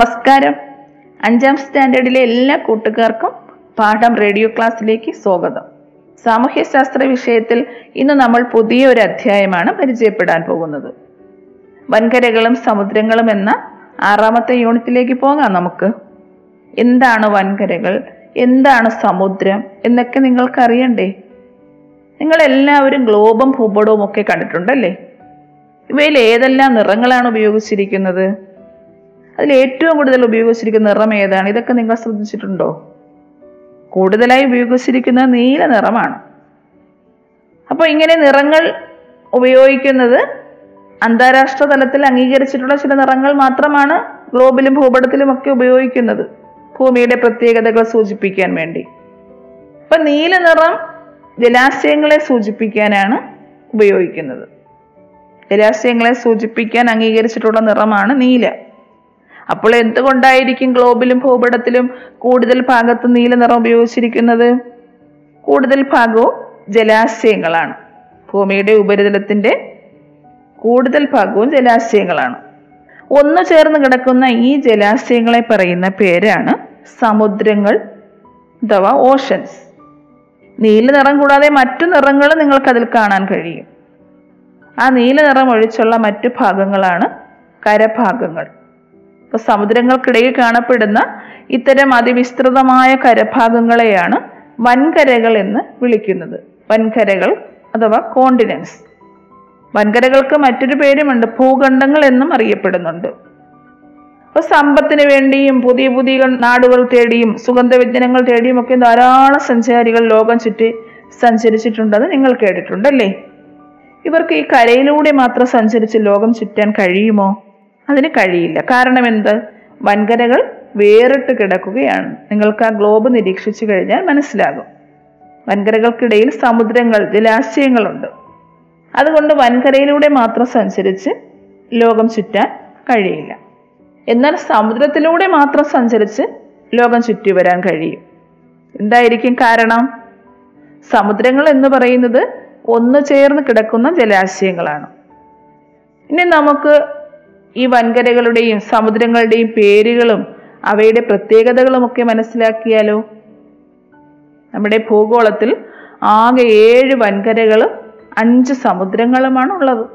നമസ്കാരം. അഞ്ചാം സ്റ്റാൻഡേർഡിലെ എല്ലാ കൂട്ടുകാർക്കും പാഠം റേഡിയോ ക്ലാസ്സിലേക്ക് സ്വാഗതം. സാമൂഹ്യശാസ്ത്ര വിഷയത്തിൽ ഇന്ന് നമ്മൾ പുതിയ ഒരു അധ്യായമാണ് പരിചയപ്പെടാൻ പോകുന്നത്. വൻകരകളും സമുദ്രങ്ങളും എന്ന ആറാമത്തെ യൂണിറ്റിലേക്ക് പോകാം നമുക്ക്. എന്താണ് വൻകരകൾ? എന്താണ് സമുദ്രം? എന്നൊക്കെ നിങ്ങൾക്ക് അറിയണ്ടേ നിങ്ങൾ എല്ലാവരും ഗ്ലോബും ഭൂപടവും ഒക്കെ കണ്ടിട്ടുണ്ടല്ലേ? ഇവയിൽ ഏതെല്ലാം നിറങ്ങളാണ് ഉപയോഗിച്ചിരിക്കുന്നത്? അതിൽ ഏറ്റവും കൂടുതൽ ഉപയോഗിച്ചിരിക്കുന്ന നിറം ഏതാണ്? ഇതൊക്കെ നിങ്ങൾ ശ്രദ്ധിച്ചിട്ടുണ്ടോ? കൂടുതലായി ഉപയോഗിച്ചിരിക്കുന്ന നീല നിറമാണ്. അപ്പോൾ ഇങ്ങനെ നിറങ്ങൾ ഉപയോഗിക്കുന്നത് അന്താരാഷ്ട്ര തലത്തിൽ അംഗീകരിച്ചിട്ടുള്ള ചില നിറങ്ങൾ മാത്രമാണ് ഗ്ലോബിലും ഭൂപടത്തിലും ഒക്കെ ഉപയോഗിക്കുന്നത്. ഭൂമിയുടെ പ്രത്യേകതകൾ സൂചിപ്പിക്കാൻ വേണ്ടി. അപ്പൊ നീല നിറം ജലാശയങ്ങളെ സൂചിപ്പിക്കാനാണ് ഉപയോഗിക്കുന്നത്. ജലാശയങ്ങളെ സൂചിപ്പിക്കാൻ അംഗീകരിച്ചിട്ടുള്ള നിറമാണ് നീല. അപ്പോൾ എന്തുകൊണ്ടായിരിക്കും ഗ്ലോബിലും ഭൂപടത്തിലും കൂടുതൽ ഭാഗത്ത് നീല നിറം ഉപയോഗിച്ചിരിക്കുന്നത്? കൂടുതൽ ഭാഗവും ജലാശയങ്ങളാണ്. ഭൂമിയുടെ ഉപരിതലത്തിന്റെ കൂടുതൽ ഭാഗവും ജലാശയങ്ങളാണ്. ഒന്നു ചേർന്ന് കിടക്കുന്ന ഈ ജലാശയങ്ങളെ പറയുന്ന പേരാണ് സമുദ്രങ്ങൾ അഥവാ ഓഷൻസ്. നീല നിറം കൂടാതെ മറ്റു നിറങ്ങൾ നിങ്ങൾക്ക് അതിൽ കാണാൻ കഴിയും. ആ നീല നിറം ഒഴിച്ചുള്ള മറ്റു ഭാഗങ്ങളാണ് കരഭാഗങ്ങൾ. ഇപ്പൊ സമുദ്രങ്ങൾക്കിടയിൽ കാണപ്പെടുന്ന ഇത്തരം അതിവിസ്തൃതമായ കരഭാഗങ്ങളെയാണ് വൻകരകൾ എന്ന് വിളിക്കുന്നത്. വൻകരകൾ അഥവാ കോണ്ടിനൻസ് വൻകരകൾക്ക് മറ്റൊരു പേരുമുണ്ട് ഭൂഖണ്ഡങ്ങൾ എന്നും അറിയപ്പെടുന്നുണ്ട്. അപ്പൊ സമ്പത്തിന് വേണ്ടിയും പുതിയ പുതിയ നാടുകൾ തേടിയും സുഗന്ധവ്യഞ്ജനങ്ങൾ തേടിയും ഒക്കെ ധാരാളം സഞ്ചാരികൾ ലോകം ചുറ്റി സഞ്ചരിച്ചിട്ടുണ്ടെന്ന് നിങ്ങൾ കേട്ടിട്ടുണ്ടല്ലേ? ഇവർക്ക് ഈ കരയിലൂടെ മാത്രം സഞ്ചരിച്ച് ലോകം ചുറ്റാൻ കഴിയുമോ? അതിന് കഴിയില്ല. കാരണം എന്ത്? വൻകരകൾ വേറിട്ട് കിടക്കുകയാണ്. നിങ്ങൾക്ക് ആ ഗ്ലോബ് നിരീക്ഷിച്ചു കഴിഞ്ഞാൽ മനസ്സിലാകും. വൻകരകൾക്കിടയിൽ സമുദ്രങ്ങൾ ജലാശയങ്ങളുണ്ട്. അതുകൊണ്ട് വൻകരയിലൂടെ മാത്രം സഞ്ചരിച്ച് ലോകം ചുറ്റാൻ കഴിയില്ല. എന്നാൽ സമുദ്രത്തിലൂടെ മാത്രം സഞ്ചരിച്ച് ലോകം ചുറ്റി വരാൻ കഴിയും. എന്തായിരിക്കും കാരണം? സമുദ്രങ്ങൾ എന്ന് പറയുന്നത് ഒന്നു ചേർന്ന് കിടക്കുന്ന ജലാശയങ്ങളാണ്. ഇനി നമുക്ക് ഈ വൻകരകളുടെയും സമുദ്രങ്ങളുടെയും പേരുകളും അവയുടെ പ്രത്യേകതകളും ഒക്കെ മനസ്സിലാക്കിയാലോ? നമ്മുടെ ഭൂഗോളത്തിൽ ആകെ ഏഴ് വൻകരകളും അഞ്ച് സമുദ്രങ്ങളുമാണ് ഉള്ളത്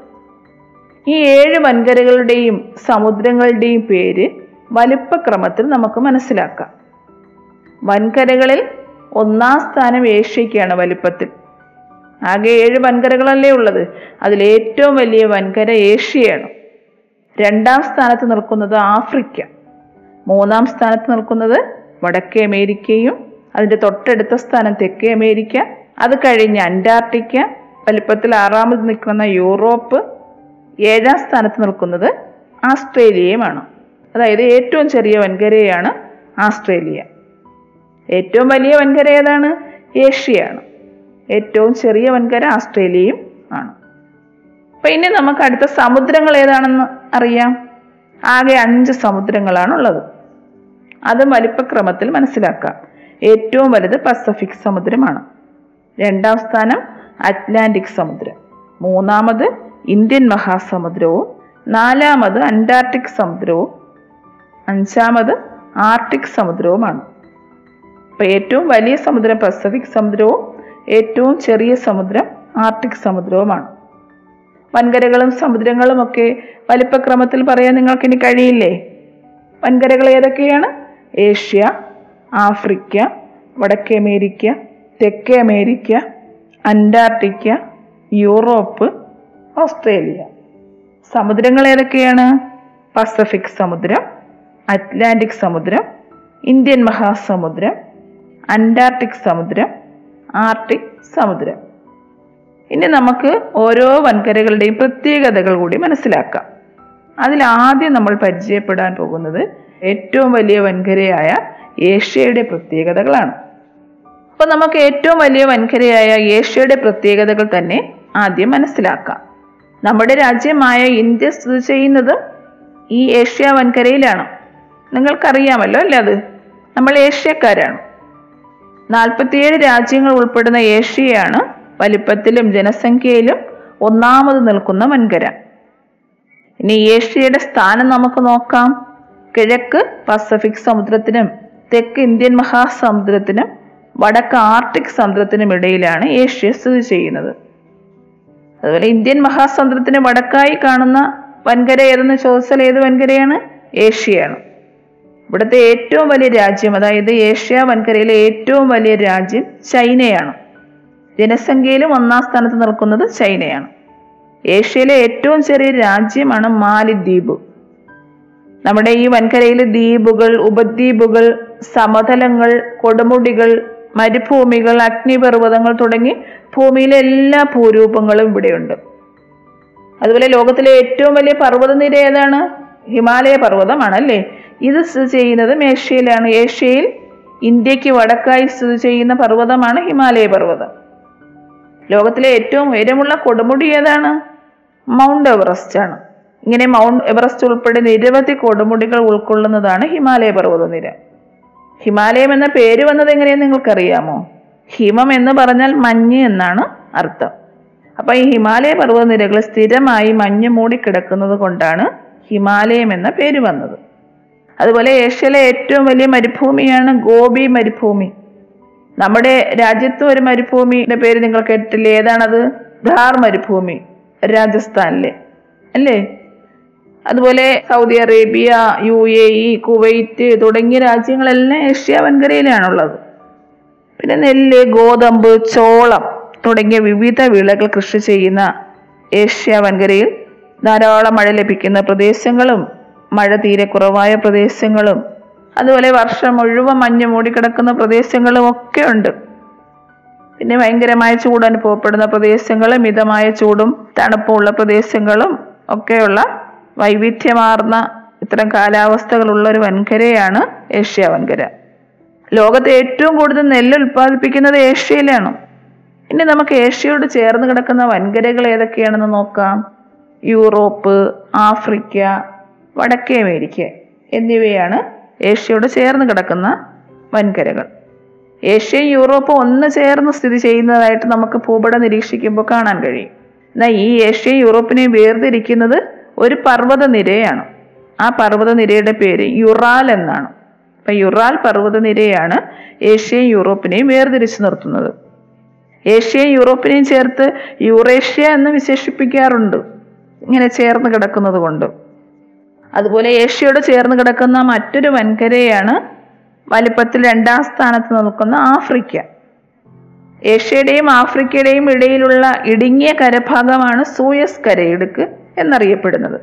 ഈ ഏഴ് വൻകരകളുടെയും സമുദ്രങ്ങളുടെയും പേര് വലുപ്പക്രമത്തിൽ നമുക്ക് മനസ്സിലാക്കാം. വൻകരകളിൽ ഒന്നാം സ്ഥാനം ഏഷ്യയ്ക്കാണ് വലുപ്പത്തിൽ. ആകെ ഏഴ് വൻകരകളല്ലേ ഉള്ളത്? അതിൽ ഏറ്റവും വലിയ വൻകര ഏഷ്യയാണ്. രണ്ടാം സ്ഥാനത്ത് നിൽക്കുന്നത് ആഫ്രിക്ക. മൂന്നാം സ്ഥാനത്ത് നിൽക്കുന്നത് വടക്കേ അമേരിക്കയും അതിന്റെ തൊട്ടടുത്ത സ്ഥാനം തെക്കേ അമേരിക്ക അത് കഴിഞ്ഞ് അന്റാർട്ടിക്ക വലിപ്പത്തിൽ ആറാമത് നിൽക്കുന്ന യൂറോപ്പ് ഏഴാം സ്ഥാനത്ത് നിൽക്കുന്നത് ആസ്ട്രേലിയയുമാണ്. അതായത് ഏറ്റവും ചെറിയ വൻകരയാണ് ആസ്ട്രേലിയ. ഏറ്റവും വലിയ വൻകര ഏതാണ്? ഏഷ്യയാണ്. ഏറ്റവും ചെറിയ വൻകര ആസ്ട്രേലിയയും ആണ്. അപ്പൊ ഇനി നമുക്ക് അടുത്ത സമുദ്രങ്ങൾ ഏതാണെന്ന് അറിയാം. ആകെ അഞ്ച് സമുദ്രങ്ങളാണ് ഉള്ളത് അത് വലിപ്പക്രമത്തിൽ മനസ്സിലാക്കാം. ഏറ്റവും വലുത് പസഫിക് സമുദ്രമാണ്. രണ്ടാം സ്ഥാനം അറ്റ്ലാന്റിക് സമുദ്രം. മൂന്നാമത് ഇന്ത്യൻ മഹാസമുദ്രവും. നാലാമത് അന്റാർട്ടിക് സമുദ്രവും. അഞ്ചാമത് ആർട്ടിക് സമുദ്രവുമാണ്. അപ്പൊ ഏറ്റവും വലിയ സമുദ്രം പസഫിക് സമുദ്രവും. ഏറ്റവും ചെറിയ സമുദ്രം ആർട്ടിക് സമുദ്രവുമാണ്. വൻകരകളും സമുദ്രങ്ങളും ഒക്കെ വലിപ്പക്രമത്തിൽ പറയാൻ നിങ്ങൾക്ക് ഇനി കഴിയില്ലേ? വൻകരകൾ ഏതൊക്കെയാണ്? ഏഷ്യ ആഫ്രിക്ക വടക്കേ അമേരിക്ക തെക്കേ അമേരിക്ക അന്റാർട്ടിക്ക യൂറോപ്പ് ഓസ്ട്രേലിയ. സമുദ്രങ്ങൾ ഏതൊക്കെയാണ്? പസഫിക് സമുദ്രം അറ്റ്ലാന്റിക് സമുദ്രം ഇന്ത്യൻ മഹാസമുദ്രം അന്റാർട്ടിക് സമുദ്രം ആർട്ടിക് സമുദ്രം. ഇനി നമുക്ക് ഓരോ വൻകരകളുടെയും പ്രത്യേകതകൾ കൂടി മനസ്സിലാക്കാം. അതിൽ ആദ്യം നമ്മൾ പരിചയപ്പെടാൻ പോകുന്നത് ഏറ്റവും വലിയ വൻകരയായ ഏഷ്യയുടെ പ്രത്യേകതകളാണ്. അപ്പോൾ നമുക്ക് ഏറ്റവും വലിയ വൻകരയായ ഏഷ്യയുടെ പ്രത്യേകതകൾ തന്നെ ആദ്യം മനസ്സിലാക്കാം. നമ്മുടെ രാജ്യമായ ഇന്ത്യ സ്ഥിതി ചെയ്യുന്നതും ഈ ഏഷ്യ വൻകരയിലാണ്. നിങ്ങൾക്കറിയാമല്ലോ അല്ലേ അത്? നമ്മൾ ഏഷ്യക്കാരാണ്. നാൽപ്പത്തിയേഴ് രാജ്യങ്ങൾ ഉൾപ്പെടുന്ന ഏഷ്യയാണ് വലിപ്പത്തിലും ജനസംഖ്യയിലും ഒന്നാമത് നിൽക്കുന്ന വൻകര. ഇനി ഏഷ്യയുടെ സ്ഥാനം നമുക്ക് നോക്കാം. കിഴക്ക് പസഫിക് സമുദ്രത്തിനും തെക്ക് ഇന്ത്യൻ മഹാസമുദ്രത്തിനും വടക്ക് ആർട്ടിക് സമുദ്രത്തിനും ഇടയിലാണ് ഏഷ്യ സ്ഥിതി ചെയ്യുന്നത്. അതുപോലെ ഇന്ത്യൻ മഹാസമുദ്രത്തിന് വടക്കായി കാണുന്ന വൻകര ഏതെന്ന് ചോദിച്ചാൽ ഏത് വൻകരയാണ്? ഏഷ്യയാണ്. ഇവിടുത്തെ ഏറ്റവും വലിയ രാജ്യം അതായത് ഏഷ്യ വൻകരയിലെ ഏറ്റവും വലിയ രാജ്യം ചൈനയാണ്. ജനസംഖ്യയിലും ഒന്നാം സ്ഥാനത്ത് നിൽക്കുന്നത് ചൈനയാണ്. ഏഷ്യയിലെ ഏറ്റവും ചെറിയ രാജ്യമാണ് മാലിദ്വീപ്. നമ്മുടെ ഈ വൻകരയിലെ ദ്വീപുകൾ ഉപദ്വീപുകൾ സമതലങ്ങൾ കൊടുമുടികൾ മരുഭൂമികൾ അഗ്നിപർവതങ്ങൾ തുടങ്ങി ഭൂമിയിലെ എല്ലാ ഭൂരൂപങ്ങളും ഇവിടെയുണ്ട്. അതുപോലെ ലോകത്തിലെ ഏറ്റവും വലിയ പർവതനിര ഏതാണ്? ഹിമാലയ പർവതമാണ് അല്ലേ ഇത് സ്ഥിതി ചെയ്യുന്നതും ഏഷ്യയിലാണ്. ഏഷ്യയിൽ ഇന്ത്യയ്ക്ക് വടക്കായി സ്ഥിതി ചെയ്യുന്ന പർവതമാണ് ഹിമാലയ പർവതം. ലോകത്തിലെ ഏറ്റവും ഉയരമുള്ള കൊടുമുടി ഏതാണ്? മൗണ്ട് എവറസ്റ്റ് ആണ്. ഇങ്ങനെ മൗണ്ട് എവറസ്റ്റ് ഉൾപ്പെടെ നിരവധി കൊടുമുടികൾ ഉൾക്കൊള്ളുന്നതാണ് ഹിമാലയ പർവതനിര. ഹിമാലയം എന്ന പേര് വന്നത് എങ്ങനെയെന്ന് നിങ്ങൾക്കറിയാമോ? ഹിമം എന്ന് പറഞ്ഞാൽ മഞ്ഞ് എന്നാണ് അർത്ഥം. അപ്പൊ ഈ ഹിമാലയ പർവതനിരകൾ സ്ഥിരമായി മഞ്ഞ് മൂടിക്കിടക്കുന്നത് കൊണ്ടാണ് ഹിമാലയം എന്ന പേര് വന്നത്. അതുപോലെ ഏഷ്യയിലെ ഏറ്റവും വലിയ മരുഭൂമിയാണ് ഗോപി മരുഭൂമി. നമ്മുടെ രാജ്യത്ത് ഒരു മരുഭൂമിയുടെ പേര് നിങ്ങൾ കേട്ടിട്ടില്ലേ? ഏതാണത്? ധാർ മരുഭൂമി രാജസ്ഥാനിലെ അല്ലേ? അതുപോലെ Saudi Arabia U A E Kuwait തുടങ്ങിയ രാജ്യങ്ങളെല്ലാം ഏഷ്യ വൻകരയിലാണുള്ളത്. പിന്നെ നെല്ല് ഗോതമ്പ് ചോളം തുടങ്ങിയ വിവിധ വിളകൾ കൃഷി ചെയ്യുന്ന ഏഷ്യ വൻകരയിൽ ധാരാളം മഴ ലഭിക്കുന്ന പ്രദേശങ്ങളും മഴ തീരെ കുറവായ പ്രദേശങ്ങളും അതുപോലെ വർഷം മുഴുവൻ മഞ്ഞ് മൂടിക്കിടക്കുന്ന പ്രദേശങ്ങളും ഒക്കെ ഉണ്ട്. പിന്നെ ഭയങ്കരമായ ചൂട് അനുഭവപ്പെടുന്ന പ്രദേശങ്ങളും മിതമായ ചൂടും തണുപ്പുമുള്ള പ്രദേശങ്ങളും ഒക്കെയുള്ള വൈവിധ്യമാർന്ന ഇത്തരം കാലാവസ്ഥകളുള്ള ഒരു വൻകരയാണ് ഏഷ്യ വൻകര. ലോകത്തെ ഏറ്റവും കൂടുതൽ നെല്ല് ഉൽപ്പാദിപ്പിക്കുന്നത് ഏഷ്യയിലാണ്. ഇനി നമുക്ക് ഏഷ്യയോട് ചേർന്ന് കിടക്കുന്ന വൻകരകൾ ഏതൊക്കെയാണെന്ന് നോക്കാം. യൂറോപ്പ് ആഫ്രിക്ക വടക്കേ അമേരിക്ക എന്നിവയാണ് ഏഷ്യയോട് ചേർന്ന് കിടക്കുന്ന വൻകരകൾ. ഏഷ്യയും യൂറോപ്പും ഒന്ന് ചേർന്ന് സ്ഥിതി ചെയ്യുന്നതായിട്ട് നമുക്ക് ഭൂപടം നിരീക്ഷിക്കുമ്പോൾ കാണാൻ കഴിയും. എന്നാൽ ഈ ഏഷ്യയും യൂറോപ്പിനെയും വേർതിരിക്കുന്നത് ഒരു പർവതനിരയാണ്. ആ പർവതനിരയുടെ പേര് യുറാൽ എന്നാണ്. അപ്പം യുറാൽ പർവതനിരയാണ് ഏഷ്യയും യൂറോപ്പിനെയും വേർതിരിച്ചു നിർത്തുന്നത്. ഏഷ്യയും യൂറോപ്പിനെയും ചേർത്ത് യൂറേഷ്യ എന്ന് വിശേഷിപ്പിക്കാറുണ്ട്. ഇങ്ങനെ ചേർന്ന് കിടക്കുന്നത് കൊണ്ട് അതുപോലെ ഏഷ്യയോട് ചേർന്ന് കിടക്കുന്ന മറ്റൊരു വൻകരയാണ് വലിപ്പത്തിൽ രണ്ടാം സ്ഥാനത്ത് നിൽക്കുന്ന ആഫ്രിക്ക. ഏഷ്യയുടെയും ആഫ്രിക്കയുടെയും ഇടയിലുള്ള ഇടുങ്ങിയ കരഭാഗമാണ് സൂയസ് കരയിടുക്ക് എന്നറിയപ്പെടുന്നത്.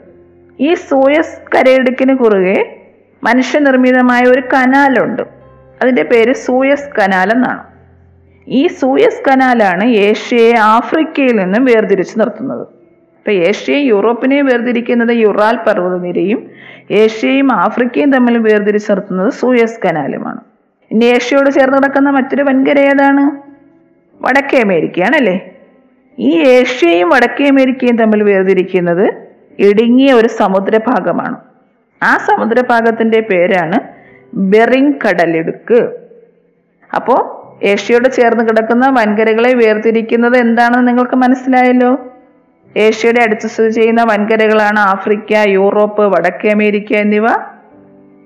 ഈ സൂയസ് കരയിടുക്കിന് കുറുകെ മനുഷ്യനിർമ്മിതമായ ഒരു കനാലുണ്ട്. അതിന്റെ പേര് സൂയസ് കനാൽ എന്നാണ്. ഈ സൂയസ് കനാലാണ് ഏഷ്യയെ ആഫ്രിക്കയിൽ നിന്നും വേർതിരിച്ചു നിർത്തുന്നത്. ഇപ്പൊ ഏഷ്യയും യൂറോപ്പിനെയും വേർതിരിക്കുന്നത് യുറാൽ പർവതനിരയും ഏഷ്യയും ആഫ്രിക്കയും തമ്മിൽ വേർതിരിച്ച് നിർത്തുന്നത് സൂയസ് കനാലുമാണ്. ഇനി ഏഷ്യയോട് ചേർന്ന് കിടക്കുന്ന മറ്റൊരു വൻകര ഏതാണ്? വടക്കേ അമേരിക്കയാണല്ലേ ഈ ഏഷ്യയും വടക്കേ അമേരിക്കയും തമ്മിൽ വേർതിരിക്കുന്നത് ഇടുങ്ങിയ ഒരു സമുദ്രഭാഗമാണ്. ആ സമുദ്രഭാഗത്തിന്റെ പേരാണ് ബെറിങ് കടലിടുക്ക് അപ്പോൾ ഏഷ്യയോട് ചേർന്ന് കിടക്കുന്ന വൻകരകളെ വേർതിരിക്കുന്നത് എന്താണെന്ന് നിങ്ങൾക്ക് മനസ്സിലായല്ലോ? ഏഷ്യയുടെ അടുത്ത് സ്ഥിതി ചെയ്യുന്ന വൻകരകളാണ് ആഫ്രിക്ക യൂറോപ്പ് വടക്കേ അമേരിക്ക എന്നിവ.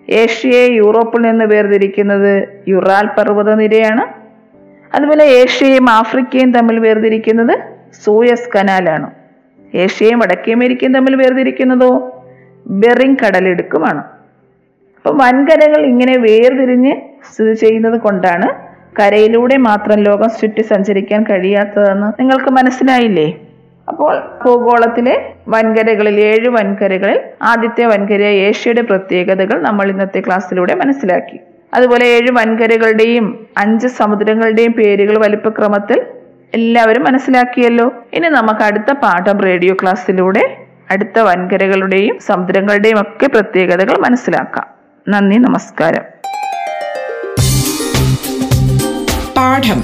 ഏഷ്യയെ യൂറോപ്പിൽ നിന്ന് വേർതിരിക്കുന്നത് യുറാൽ പർവതനിരയാണ് അതുപോലെ ഏഷ്യയും ആഫ്രിക്കയും തമ്മിൽ വേർതിരിക്കുന്നത് സൂയസ് കനാലാണ്. ഏഷ്യയും വടക്കേ അമേരിക്കയും തമ്മിൽ വേർതിരിക്കുന്നതോ ബെറിങ് കടലിടുക്കുമാണ്. അപ്പം വൻകരകൾ ഇങ്ങനെ വേർതിരിഞ്ഞ് സ്ഥിതി ചെയ്യുന്നത് കൊണ്ടാണ് കരയിലൂടെ മാത്രം ലോകം ചുറ്റി സഞ്ചരിക്കാൻ കഴിയാത്തതെന്ന് നിങ്ങൾക്ക് മനസ്സിലായില്ലേ? അപ്പോൾ ഭൂഗോളത്തിലെ വൻകരകളിൽ ഏഴ് വൻകരകളിൽ ആദ്യത്തെ വൻകരയായ ഏഷ്യയുടെ പ്രത്യേകതകൾ നമ്മൾ ഇന്നത്തെ ക്ലാസ്സിലൂടെ മനസ്സിലാക്കി. അതുപോലെ ഏഴ് വൻകരകളുടെയും അഞ്ച് സമുദ്രങ്ങളുടെയും പേരുകൾ വലിപ്പക്രമത്തിൽ എല്ലാവരും മനസ്സിലാക്കിയല്ലോ. ഇനി നമുക്ക് അടുത്ത പാഠം റേഡിയോ ക്ലാസ്സിലൂടെ അടുത്ത വൻകരകളുടെയും സമുദ്രങ്ങളുടെയും ഒക്കെ പ്രത്യേകതകൾ മനസ്സിലാക്കാം. നന്ദി നമസ്കാരം. പാഠം.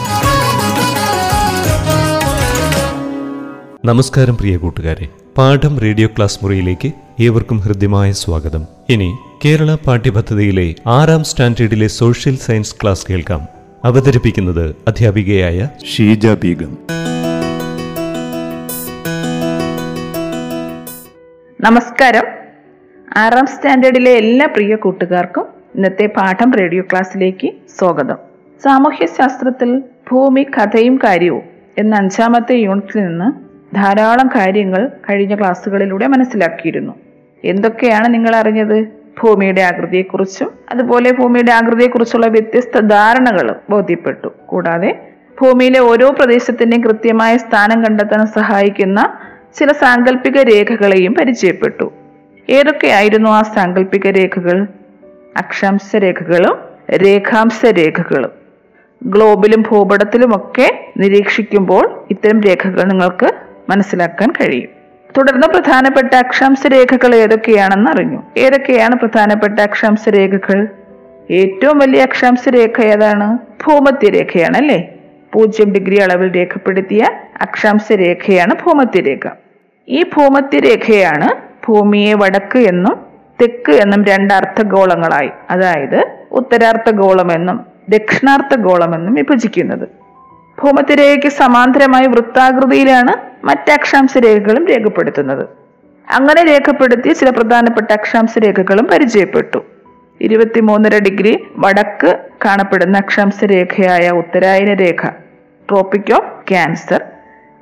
നമസ്കാരം പ്രിയ കൂട്ടുകാരെ. പാഠം റേഡിയോ ക്ലാസ് മുറിയിലേക്ക് ഏവർക്കും ഹൃദ്യമായ സ്വാഗതം. ഇനി കേരള പാഠ്യപദ്ധതിയിലെ ആറാം സ്റ്റാൻഡേർഡിലെ സോഷ്യൽ സയൻസ് ക്ലാസ് കേൾക്കാം. അവതരിപ്പിക്കുന്നത് അധ്യാപികയായ ഷീജ ബീഗം. നമസ്കാരം. ആറാം സ്റ്റാൻഡേർഡിലെ എല്ലാ പ്രിയ കൂട്ടുകാർക്കും ഇന്നത്തെ പാഠം റേഡിയോ ക്ലാസ്സിലേക്ക് സ്വാഗതം. സാമൂഹ്യശാസ്ത്രത്തിൽ ഭൂമി കഥയും കാര്യവും എന്ന അഞ്ചാമത്തെ യൂണിറ്റിൽ നിന്ന് ധാരാളം കാര്യങ്ങൾ കഴിഞ്ഞ ക്ലാസ്സുകളിലൂടെ മനസ്സിലാക്കിയിരുന്നു. എന്തൊക്കെയാണ് നിങ്ങൾ അറിഞ്ഞത്? ഭൂമിയുടെ ആകൃതിയെക്കുറിച്ചും അതുപോലെ ഭൂമിയുടെ ആകൃതിയെക്കുറിച്ചുള്ള വ്യത്യസ്ത ധാരണകളും ബോധ്യപ്പെട്ടു. കൂടാതെ ഭൂമിയിലെ ഓരോ പ്രദേശത്തിന്റെയും കൃത്യമായ സ്ഥാനം കണ്ടെത്താൻ സഹായിക്കുന്ന ചില സാങ്കല്പിക രേഖകളെയും പരിചയപ്പെട്ടു. ഏതൊക്കെയായിരുന്നു ആ സാങ്കല്പിക രേഖകൾ? അക്ഷാംശ രേഖകളും രേഖാംശ രേഖകളും ഗ്ലോബിലും ഭൂപടത്തിലുമൊക്കെ നിരീക്ഷിക്കുമ്പോൾ ഇത്തരം രേഖകൾ നിങ്ങൾക്ക് മനസ്സിലാക്കാൻ കഴിയും. തുടർന്ന് പ്രധാനപ്പെട്ട അക്ഷാംശ രേഖകൾ ഏതൊക്കെയാണെന്ന് അറിഞ്ഞു. ഏതൊക്കെയാണ് പ്രധാനപ്പെട്ട അക്ഷാംശ രേഖകൾ ഏറ്റവും വലിയ അക്ഷാംശ രേഖ ഏതാണ്? ഭൂമധ്യരേഖയാണ് അല്ലേ പൂജ്യം ഡിഗ്രി അളവിൽ രേഖപ്പെടുത്തിയ അക്ഷാംശ രേഖയാണ് ഭൂമധ്യരേഖ. ഈ ഭൂമധ്യരേഖയാണ് ഭൂമിയെ വടക്ക് എന്നും തെക്ക് എന്നും രണ്ട് അർത്ഥഗോളങ്ങളായി അതായത് ഉത്തരാർത്ഥഗോളം എന്നും ദക്ഷിണാർത്ഥഗോളം എന്നും വിഭജിക്കുന്നത്. ഭൂമധ്യരേഖയ്ക്ക് സമാന്തരമായി വൃത്താകൃതിയിലാണ് മറ്റ് അക്ഷാംശ രേഖകളും രേഖപ്പെടുത്തുന്നത്. അങ്ങനെ രേഖപ്പെടുത്തിയ ചില പ്രധാനപ്പെട്ട അക്ഷാംശ രേഖകളും പരിചയപ്പെട്ടു. ഇരുപത്തിമൂന്നര ഡിഗ്രി വടക്ക് കാണപ്പെടുന്ന അക്ഷാംശ രേഖയായ ഉത്തരായന രേഖ ട്രോപ്പിക് ഓഫ് ക്യാൻസർ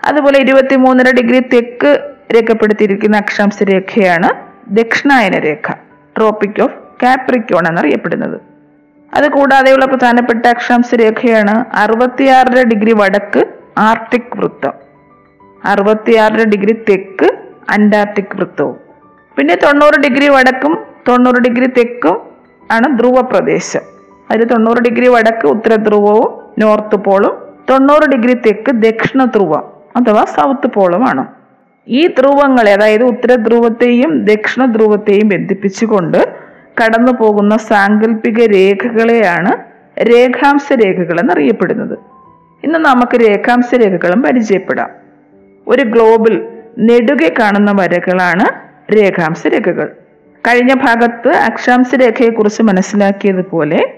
അതുപോലെ ഇരുപത്തിമൂന്നര ഡിഗ്രി തെക്ക് രേഖപ്പെടുത്തിയിരിക്കുന്ന അക്ഷാംശ രേഖയാണ് ദക്ഷിണായന രേഖ ട്രോപ്പിക് ഓഫ് കാപ്രിക്കോൺ എന്നറിയപ്പെടുന്നത്. അതുകൂടാതെയുള്ള പ്രധാനപ്പെട്ട അക്ഷാംശ രേഖയാണ് അറുപത്തിയാറര ഡിഗ്രി വടക്ക് ആർട്ടിക് വൃത്തം. അറുപത്തിയാറര ഡിഗ്രി തെക്ക് അന്റാർട്ടിക് വൃത്തവും. പിന്നെ തൊണ്ണൂറ് ഡിഗ്രി വടക്കും തൊണ്ണൂറ് ഡിഗ്രി തെക്കും ആണ് ധ്രുവ പ്രദേശം അതിൽ തൊണ്ണൂറ് ഡിഗ്രി വടക്ക് ഉത്തര ധ്രുവവും നോർത്ത് പോളും. തൊണ്ണൂറ് ഡിഗ്രി തെക്ക് ദക്ഷിണ ധ്രുവം അഥവാ സൗത്ത് പോളുമാണ്. ഈ ധ്രുവങ്ങളെ അതായത് ഉത്തര ധ്രുവത്തെയും ദക്ഷിണ ധ്രുവത്തെയും ബന്ധിപ്പിച്ചുകൊണ്ട് കടന്നു പോകുന്ന സാങ്കല്പിക രേഖകളെയാണ് രേഖാംശ രേഖകൾ എന്നറിയപ്പെടുന്നത്. ഇന്ന് നമുക്ക് രേഖാംശ രേഖകളും പരിചയപ്പെടാം. ഒരു ഗ്ലോബിൽ നെടുകെ കാണുന്ന വരകളാണ് രേഖാംശ രേഖകൾ. കഴിഞ്ഞ ഭാഗത്ത് അക്ഷാംശ രേഖയെക്കുറിച്ച് മനസ്സിലാക്കിയതുപോലെ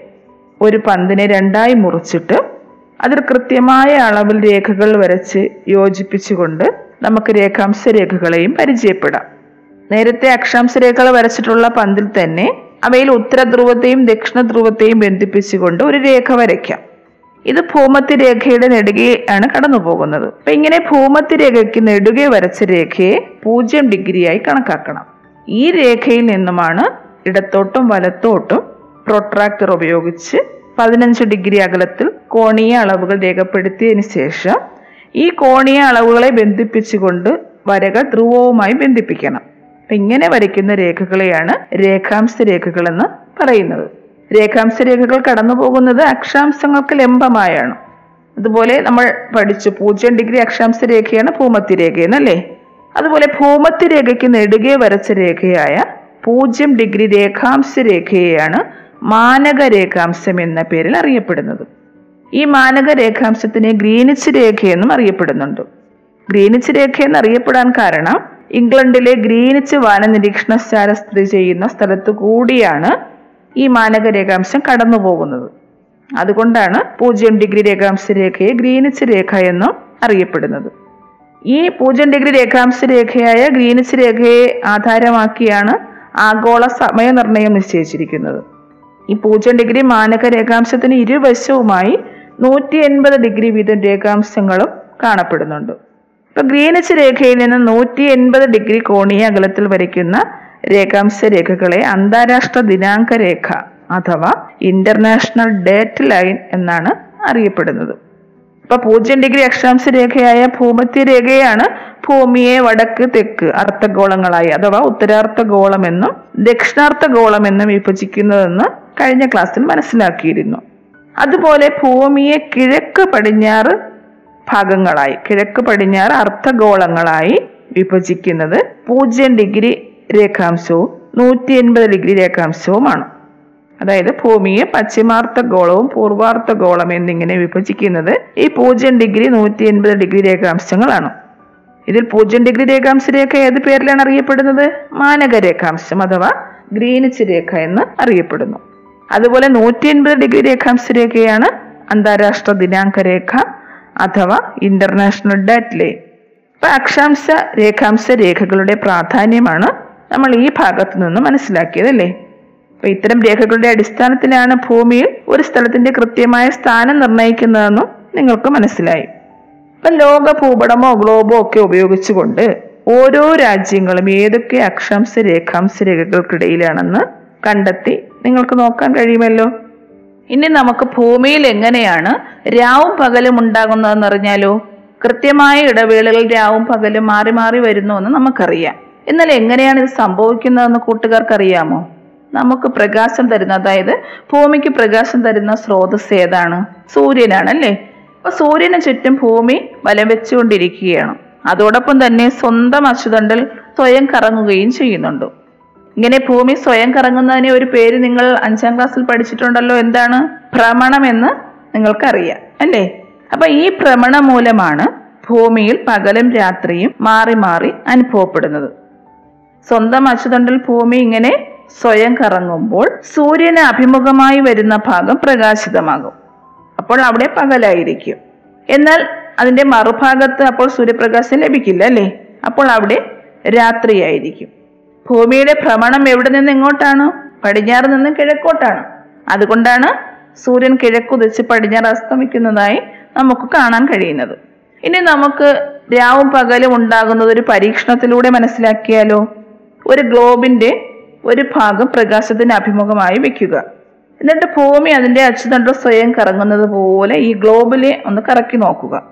ഒരു പന്തിനെ രണ്ടായി മുറിച്ചിട്ട് അതിൽ കൃത്യമായ അളവിൽ രേഖകൾ വരച്ച് യോജിപ്പിച്ചുകൊണ്ട് നമുക്ക് രേഖാംശ രേഖകളെയും പരിചയപ്പെടാം. നേരത്തെ അക്ഷാംശ രേഖകൾ വരച്ചിട്ടുള്ള പന്തിൽ തന്നെ അവയിൽ ഉത്തര ദക്ഷിണധ്രുവത്തെയും ദക്ഷിണ ധ്രുവത്തെയും ബന്ധിപ്പിച്ചുകൊണ്ട് ഒരു രേഖ വരയ്ക്കാം. ഇത് ഭൂമത്തിരേഖയുടെ രേഖയുടെ നെടുകയാണ് കടന്നു പോകുന്നത് അപ്പൊ ഇങ്ങനെ ഭൂമത്തിരേഖയ്ക്ക് നെടുകെ വരച്ച രേഖയെ പൂജ്യം ഡിഗ്രിയായി കണക്കാക്കണം. ഈ രേഖയിൽ നിന്നുമാണ് ഇടത്തോട്ടും വലത്തോട്ടും പ്രൊട്രാക്ടർ ഉപയോഗിച്ച് പതിനഞ്ച് ഡിഗ്രി അകലത്തിൽ കോണീയ അളവുകൾ രേഖപ്പെടുത്തിയതിന് ശേഷം ഈ കോണീയ അളവുകളെ ബന്ധിപ്പിച്ചുകൊണ്ട് വരകൾ ധ്രുവവുമായി ബന്ധിപ്പിക്കണം. ഇങ്ങനെ വരയ്ക്കുന്ന രേഖകളെയാണ് രേഖാംശ രേഖകളെന്ന് പറയുന്നത്. രേഖാംശ രേഖകൾ കടന്നു പോകുന്നത് അക്ഷാംശങ്ങൾക്ക് ലംബമായാണ്. അതുപോലെ നമ്മൾ പഠിച്ചു പൂജ്യം ഡിഗ്രി അക്ഷാംശ രേഖയാണ് ഭൂമത്തി രേഖ എന്നല്ലേ? അതുപോലെ ഭൂമത്തി രേഖയ്ക്ക് നെടുകെ വരച്ച രേഖയായ പൂജ്യം ഡിഗ്രി രേഖാംശ രേഖയെയാണ് മാനക രേഖാംശം എന്ന പേരിൽ അറിയപ്പെടുന്നത്. ഈ മാനക രേഖാംശത്തിനെ ഗ്രീനിച്ച് രേഖയെന്നും അറിയപ്പെടുന്നുണ്ട്. ഗ്രീനിച്ച് രേഖ എന്നറിയപ്പെടാൻ കാരണം ഇംഗ്ലണ്ടിലെ ഗ്രീനിച്ച് വാന നിരീക്ഷണശാല സ്ഥിതി ചെയ്യുന്ന സ്ഥലത്തു കൂടിയാണ് ഈ മാനക രേഖാംശം കടന്നു പോകുന്നത് അതുകൊണ്ടാണ് പൂജ്യം ഡിഗ്രി രേഖാംശ രേഖയെ ഗ്രീനിച്ച് രേഖ എന്നും അറിയപ്പെടുന്നത്. ഈ പൂജ്യം ഡിഗ്രി രേഖാംശ രേഖയായ ഗ്രീനിച്ച് രേഖയെ ആധാരമാക്കിയാണ് ആഗോള സമയനിർണയം നിശ്ചയിച്ചിരിക്കുന്നത്. ഈ പൂജ്യം ഡിഗ്രി മാനക രേഖാംശത്തിന് ഇരുവശവുമായി നൂറ്റി എൺപത് ഡിഗ്രി വീതം രേഖാംശങ്ങളും കാണപ്പെടുന്നുണ്ട്. ഇപ്പൊ ഗ്രീനിച്ച് രേഖയിൽ നിന്ന് നൂറ്റി എൺപത് ഡിഗ്രി കോണീയ അകലത്തിൽ വരയ്ക്കുന്ന രേഖാംശ രേഖകളെ അന്താരാഷ്ട്ര ദിനാങ്ക രേഖ അഥവാ ഇന്റർനാഷണൽ ഡേറ്റ് ലൈൻ എന്നാണ് അറിയപ്പെടുന്നത്. ഇപ്പൊ പൂജ്യം ഡിഗ്രി അക്ഷാംശ രേഖയായ ഭൂമധ്യ രേഖയാണ് ഭൂമിയെ വടക്ക് തെക്ക് അർത്ഥഗോളങ്ങളായി അഥവാ ഉത്തരാർദ്ധഗോളം എന്നും ദക്ഷിണാർദ്ധഗോളം എന്നും വിഭജിക്കുന്നതെന്ന് കഴിഞ്ഞ ക്ലാസ്സിൽ മനസ്സിലാക്കിയിരുന്നു. അതുപോലെ ഭൂമിയെ കിഴക്ക് പടിഞ്ഞാറ് ഭാഗങ്ങളായി കിഴക്ക് പടിഞ്ഞാറ് അർത്ഥഗോളങ്ങളായി വിഭജിക്കുന്നത് പൂജ്യം ഡിഗ്രി രേഖാംശവും നൂറ്റി എൺപത് ഡിഗ്രി രേഖാംശവുമാണ്. അതായത് ഭൂമിയെ പശ്ചിമാർത്ഥ ഗോളവും പൂർവാർത്ഥ ഗോളം എന്നിങ്ങനെ വിഭജിക്കുന്നത് ഈ പൂജ്യം ഡിഗ്രി നൂറ്റി എൺപത് ഡിഗ്രി രേഖാംശങ്ങളാണ്. ഇതിൽ പൂജ്യം ഡിഗ്രി രേഖാംശ രേഖ ഏത് പേരിലാണ് അറിയപ്പെടുന്നത്? മാനക രേഖാംശം അഥവാ ഗ്രീനിച്ച് രേഖ എന്ന് അറിയപ്പെടുന്നു. അതുപോലെ നൂറ്റി എൺപത് ഡിഗ്രി രേഖാംശ രേഖയാണ് അന്താരാഷ്ട്ര ദിനാങ്ക രേഖ അഥവാ ഇന്റർനാഷണൽ ഡേറ്റ് ലൈൻ. അക്ഷാംശ രേഖാംശ രേഖകളുടെ പ്രാധാന്യമാണ് നമ്മൾ ഈ ഭാഗത്തു നിന്ന് മനസ്സിലാക്കിയത് അല്ലേ അപ്പൊ ഇത്തരം രേഖകളുടെ അടിസ്ഥാനത്തിലാണ് ഭൂമിയിൽ ഒരു സ്ഥലത്തിന്റെ കൃത്യമായ സ്ഥാനം നിർണയിക്കുന്നതെന്നും നിങ്ങൾക്ക് മനസ്സിലായി. അപ്പൊ ലോക ഭൂപടമോ ഗ്ലോബോ ഒക്കെ ഉപയോഗിച്ചുകൊണ്ട് ഓരോ രാജ്യങ്ങളും ഏതൊക്കെ അക്ഷാംശ രേഖാംശ രേഖകൾക്കിടയിലാണെന്ന് കണ്ടെത്തി നിങ്ങൾക്ക് നോക്കാൻ കഴിയുമല്ലോ? ഇനി നമുക്ക് ഭൂമിയിൽ എങ്ങനെയാണ് രാവും പകലും ഉണ്ടാകുന്നതെന്ന് അറിഞ്ഞാലോ കൃത്യമായ ഇടവേളകളിൽ രാവും പകലും മാറി മാറി വരുന്നു എന്ന് നമുക്കറിയാം. എന്നാൽ എങ്ങനെയാണ് ഇത് സംഭവിക്കുന്നതെന്ന് കൂട്ടുകാർക്ക് അറിയാമോ നമുക്ക് പ്രകാശം തരുന്ന അതായത് ഭൂമിക്ക് പ്രകാശം തരുന്ന സ്രോതസ് ഏതാണ്? സൂര്യനാണ് അല്ലേ അപ്പൊ സൂര്യന് ചുറ്റും ഭൂമി വലം വെച്ചുകൊണ്ടിരിക്കുകയാണ്. അതോടൊപ്പം തന്നെ സ്വന്തം അച്ചുതണ്ടിൽ സ്വയം കറങ്ങുകയും ചെയ്യുന്നുണ്ട്. ഇങ്ങനെ ഭൂമി സ്വയം കറങ്ങുന്നതിന് ഒരു പേര് നിങ്ങൾ അഞ്ചാം ക്ലാസ്സിൽ പഠിച്ചിട്ടുണ്ടല്ലോ. എന്താണ്? ഭ്രമണം എന്ന് നിങ്ങൾക്കറിയാം അല്ലേ? അപ്പൊ ഈ ഭ്രമണം മൂലമാണ് ഭൂമിയിൽ പകലും രാത്രിയും മാറി മാറി അനുഭവപ്പെടുന്നത്. സ്വന്തം അച്ചുതണ്ടിൽ ഭൂമി ഇങ്ങനെ സ്വയം കറങ്ങുമ്പോൾ സൂര്യന് അഭിമുഖമായി വരുന്ന ഭാഗം പ്രകാശിതമാകും. അപ്പോൾ അവിടെ പകലായിരിക്കും. എന്നാൽ അതിന്റെ മറുഭാഗത്ത് അപ്പോൾ സൂര്യപ്രകാശം ലഭിക്കില്ല അല്ലേ? അപ്പോൾ അവിടെ രാത്രിയായിരിക്കും. ഭൂമിയുടെ ഭ്രമണം എവിടെ നിന്ന് എങ്ങോട്ടാണ്? പടിഞ്ഞാറ് നിന്ന് കിഴക്കോട്ടാണ്. അതുകൊണ്ടാണ് സൂര്യൻ കിഴക്കുതിച്ച് പടിഞ്ഞാറ് അസ്തമിക്കുന്നതായി നമുക്ക് കാണാൻ കഴിയുന്നത്. ഇനി നമുക്ക് രാവും പകലും ഉണ്ടാകുന്നത് ഒരു പരീക്ഷണത്തിലൂടെ മനസ്സിലാക്കിയാലോ? ഒരു ഗ്ലോബിന്റെ ഒരു ഭാഗം പ്രകാശത്തിന് അഭിമുഖമായി വെക്കുക. എന്നിട്ട് ഭൂമി അതിന്റെ അച്ചുതണ്ട് സ്വയം കറങ്ങുന്നത് പോലെ ഈ ഗ്ലോബിലെ ഒന്ന് കറക്കി നോക്കുക.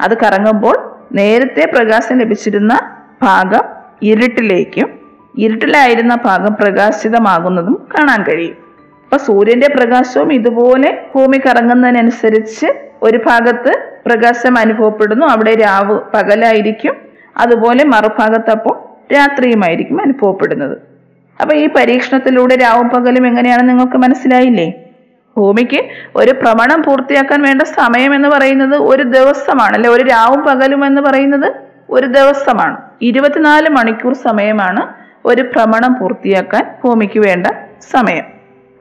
അത് കറങ്ങുമ്പോൾ നേരത്തെ പ്രകാശം ലഭിച്ചിരുന്ന ഭാഗം ഇരുട്ടിലേക്കും ഇരുട്ടിലായിരുന്ന ഭാഗം പ്രകാശിതമാകുന്നതും കാണാൻ കഴിയും. അപ്പൊ സൂര്യന്റെ പ്രകാശവും ഇതുപോലെ ഭൂമി കറങ്ങുന്നതിനനുസരിച്ച് ഒരു ഭാഗത്ത് പ്രകാശം അനുഭവപ്പെടുന്നു. അവിടെ രാവ് പകലായിരിക്കും. അതുപോലെ മറുഭാഗത്ത് അപ്പോൾ രാത്രിയുമായിരിക്കും അനുഭവപ്പെടുന്നത്. അപ്പൊ ഈ പരീക്ഷണത്തിലൂടെ രാവും പകലും എങ്ങനെയാണെന്ന് നിങ്ങൾക്ക് മനസ്സിലായില്ലേ? ഭൂമിക്ക് ഒരു ഭ്രമണം പൂർത്തിയാക്കാൻ വേണ്ട സമയം എന്ന് പറയുന്നത് ഒരു ദിവസമാണ് അല്ലെ? ഒരു രാവും പകലും എന്ന് പറയുന്നത് ഒരു ദിവസമാണ്. ഇരുപത്തിനാല് മണിക്കൂർ സമയമാണ് ഒരു ഭ്രമണം പൂർത്തിയാക്കാൻ ഭൂമിക്ക് വേണ്ട സമയം.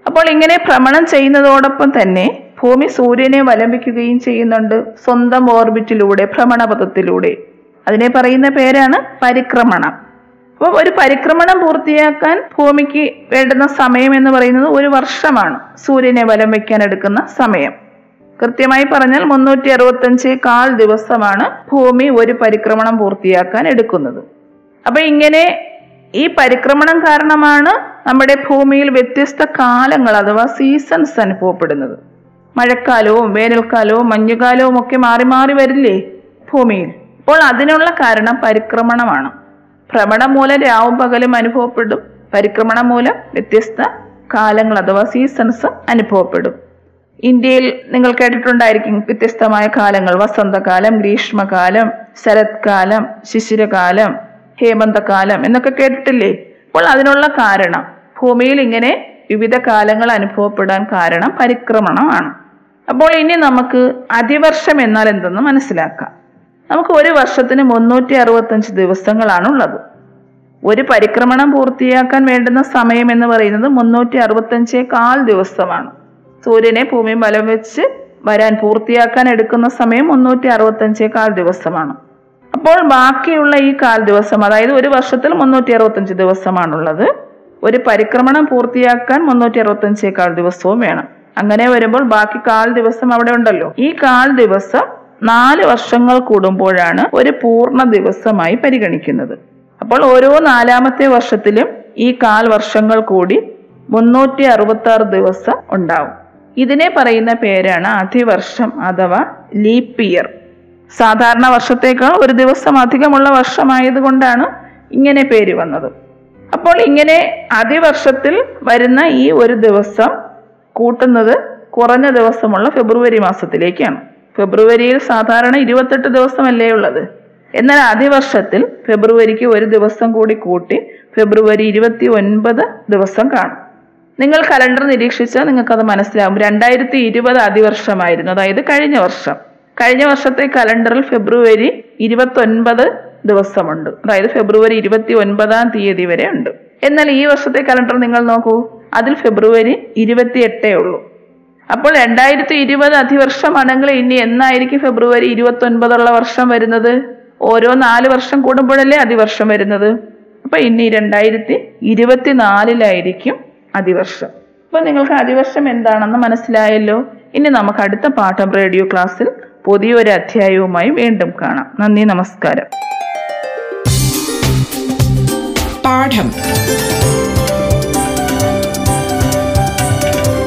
അപ്പോൾ ഇങ്ങനെ ഭ്രമണം ചെയ്യുന്നതോടൊപ്പം തന്നെ ഭൂമി സൂര്യനെ വലംബിക്കുകയും ചെയ്യുന്നുണ്ട് സ്വന്തം ഓർബിറ്റിലൂടെ ഭ്രമണപഥത്തിലൂടെ. അതിനെ പറയുന്ന പേരാണ് പരിക്രമണം. അപ്പോൾ ഒരു പരിക്രമണം പൂർത്തിയാക്കാൻ ഭൂമിക്ക് വേണ്ടുന്ന സമയം എന്ന് പറയുന്നത് ഒരു വർഷമാണ് സൂര്യനെ വലം വയ്ക്കാൻ എടുക്കുന്ന സമയം. കൃത്യമായി പറഞ്ഞാൽ മുന്നൂറ്റി അറുപത്തഞ്ച് കാൽ ദിവസമാണ് ഭൂമി ഒരു പരിക്രമണം പൂർത്തിയാക്കാൻ എടുക്കുന്നത്. അപ്പൊ ഇങ്ങനെ ഈ പരിക്രമണം കാരണമാണ് നമ്മുടെ ഭൂമിയിൽ വ്യത്യസ്ത കാലങ്ങൾ അഥവാ സീസൺസ് അനുഭവപ്പെടുന്നത്. മഴക്കാലവും വേനൽക്കാലവും മഞ്ഞുകാലവും ഒക്കെ മാറി മാറി വരില്ലേ ഭൂമിയിൽ. അപ്പോൾ അതിനുള്ള കാരണം പരിക്രമണമാണ്. ഭ്രമണം മൂലം രാവും പകലും അനുഭവപ്പെടും. പരിക്രമണം മൂലം വ്യത്യസ്ത കാലങ്ങൾ അഥവാ സീസൺസ് അനുഭവപ്പെടും. ഇന്ത്യയിൽ നിങ്ങൾ കേട്ടിട്ടുണ്ടായിരിക്കും വ്യത്യസ്തമായ കാലങ്ങൾ. വസന്തകാലം ഗ്രീഷ്മകാലം ശരത്കാലം ശിശിരകാലം ഹേമന്തകാലം എന്നൊക്കെ കേട്ടിട്ടില്ലേ? അപ്പോൾ അതിനുള്ള കാരണം ഭൂമിയിൽ ഇങ്ങനെ വിവിധ കാലങ്ങൾ അനുഭവപ്പെടാൻ കാരണം പരിക്രമണമാണ് അപ്പോൾ ഇനി നമുക്ക് അതിവർഷം എന്നാൽ എന്തെന്ന് മനസ്സിലാക്കാം. നമുക്ക് ഒരു വർഷത്തിന് മുന്നൂറ്റി അറുപത്തഞ്ച് ദിവസങ്ങളാണുള്ളത്. ഒരു പരിക്രമണം പൂർത്തിയാക്കാൻ വേണ്ടുന്ന സമയം എന്ന് പറയുന്നത് മുന്നൂറ്റി അറുപത്തഞ്ചേ കാൽ ദിവസമാണ്. സൂര്യനെ ഭൂമി ബലം വെച്ച് വരാൻ പൂർത്തിയാക്കാൻ എടുക്കുന്ന സമയം മുന്നൂറ്റി അറുപത്തഞ്ചേ കാൽ ദിവസമാണ്. അപ്പോൾ ബാക്കിയുള്ള ഈ കാൽ ദിവസം അതായത് ഒരു വർഷത്തിൽ മുന്നൂറ്റി അറുപത്തഞ്ച് ദിവസമാണുള്ളത്. ഒരു പരിക്രമണം പൂർത്തിയാക്കാൻ മുന്നൂറ്റി അറുപത്തഞ്ചേ കാൽ ദിവസവും വേണം. അങ്ങനെ വരുമ്പോൾ ബാക്കി കാൽ ദിവസം അവിടെ ഉണ്ടല്ലോ. ഈ കാൽ ദിവസം നാല് വർഷങ്ങൾ കൂടുമ്പോഴാണ് ഒരു പൂർണ ദിവസമായി പരിഗണിക്കുന്നത്. അപ്പോൾ ഓരോ നാലാമത്തെ വർഷത്തിലും ഈ കാൽ വർഷങ്ങൾ കൂടി മുന്നൂറ്റി അറുപത്തി ആറ് ദിവസം ഉണ്ടാവും. ഇതിനെ പറയുന്ന പേരാണ് അധിവർഷം അഥവാ ലീപ് ഇയർ. സാധാരണ വർഷത്തേക്കാൾ ഒരു ദിവസം അധികമുള്ള വർഷമായതുകൊണ്ടാണ് ഇങ്ങനെ പേര് വന്നത്. അപ്പോൾ ഇങ്ങനെ അതിവർഷത്തിൽ വരുന്ന ഈ ഒരു ദിവസം കൂട്ടുന്നത് കുറഞ്ഞ ദിവസമുള്ള ഫെബ്രുവരി മാസത്തിലേക്കാണ്. ഫെബ്രുവരിയിൽ സാധാരണ ഇരുപത്തെട്ട് ദിവസമല്ലേ ഉള്ളത്. എന്നാൽ അതിവർഷത്തിൽ ഫെബ്രുവരിക്ക് ഒരു ദിവസം കൂടി കൂട്ടി ഫെബ്രുവരി ഇരുപത്തി ഒൻപത് ദിവസം കാണും. നിങ്ങൾ കലണ്ടർ നിരീക്ഷിച്ചാൽ നിങ്ങൾക്കത് മനസ്സിലാവും. രണ്ടായിരത്തി ഇരുപത് ആദ്യവർഷമായിരുന്നു അതായത് കഴിഞ്ഞ വർഷം. കഴിഞ്ഞ വർഷത്തെ കലണ്ടറിൽ ഫെബ്രുവരി ഇരുപത്തി ഒൻപത് ദിവസമുണ്ട്. അതായത് ഫെബ്രുവരി ഇരുപത്തി ഒൻപതാം തീയതി വരെ ഉണ്ട്. എന്നാൽ ഈ വർഷത്തെ കലണ്ടർ നിങ്ങൾ നോക്കൂ. അതിൽ ഫെബ്രുവരി ഇരുപത്തി എട്ടേ ഉള്ളൂ. അപ്പോൾ രണ്ടായിരത്തി ഇരുപത് അധിവർഷമാണെങ്കിൽ ഇനി എന്നായിരിക്കും ഫെബ്രുവരി ഇരുപത്തി ഒൻപതുള്ള വർഷം വരുന്നത്? ഓരോ നാല് വർഷം കൂടുമ്പോഴല്ലേ അതിവർഷം വരുന്നത്? അപ്പൊ ഇനി രണ്ടായിരത്തി ഇരുപത്തിനാലിലായിരിക്കും അതിവർഷം അപ്പൊ നിങ്ങൾക്ക് അതിവർഷം എന്താണെന്ന് മനസ്സിലായല്ലോ? ഇനി നമുക്ക് അടുത്ത പാഠം റേഡിയോ ക്ലാസ്സിൽ പുതിയൊരു അധ്യായവുമായി വീണ്ടും കാണാം. നന്ദി നമസ്കാരം. പാഠം.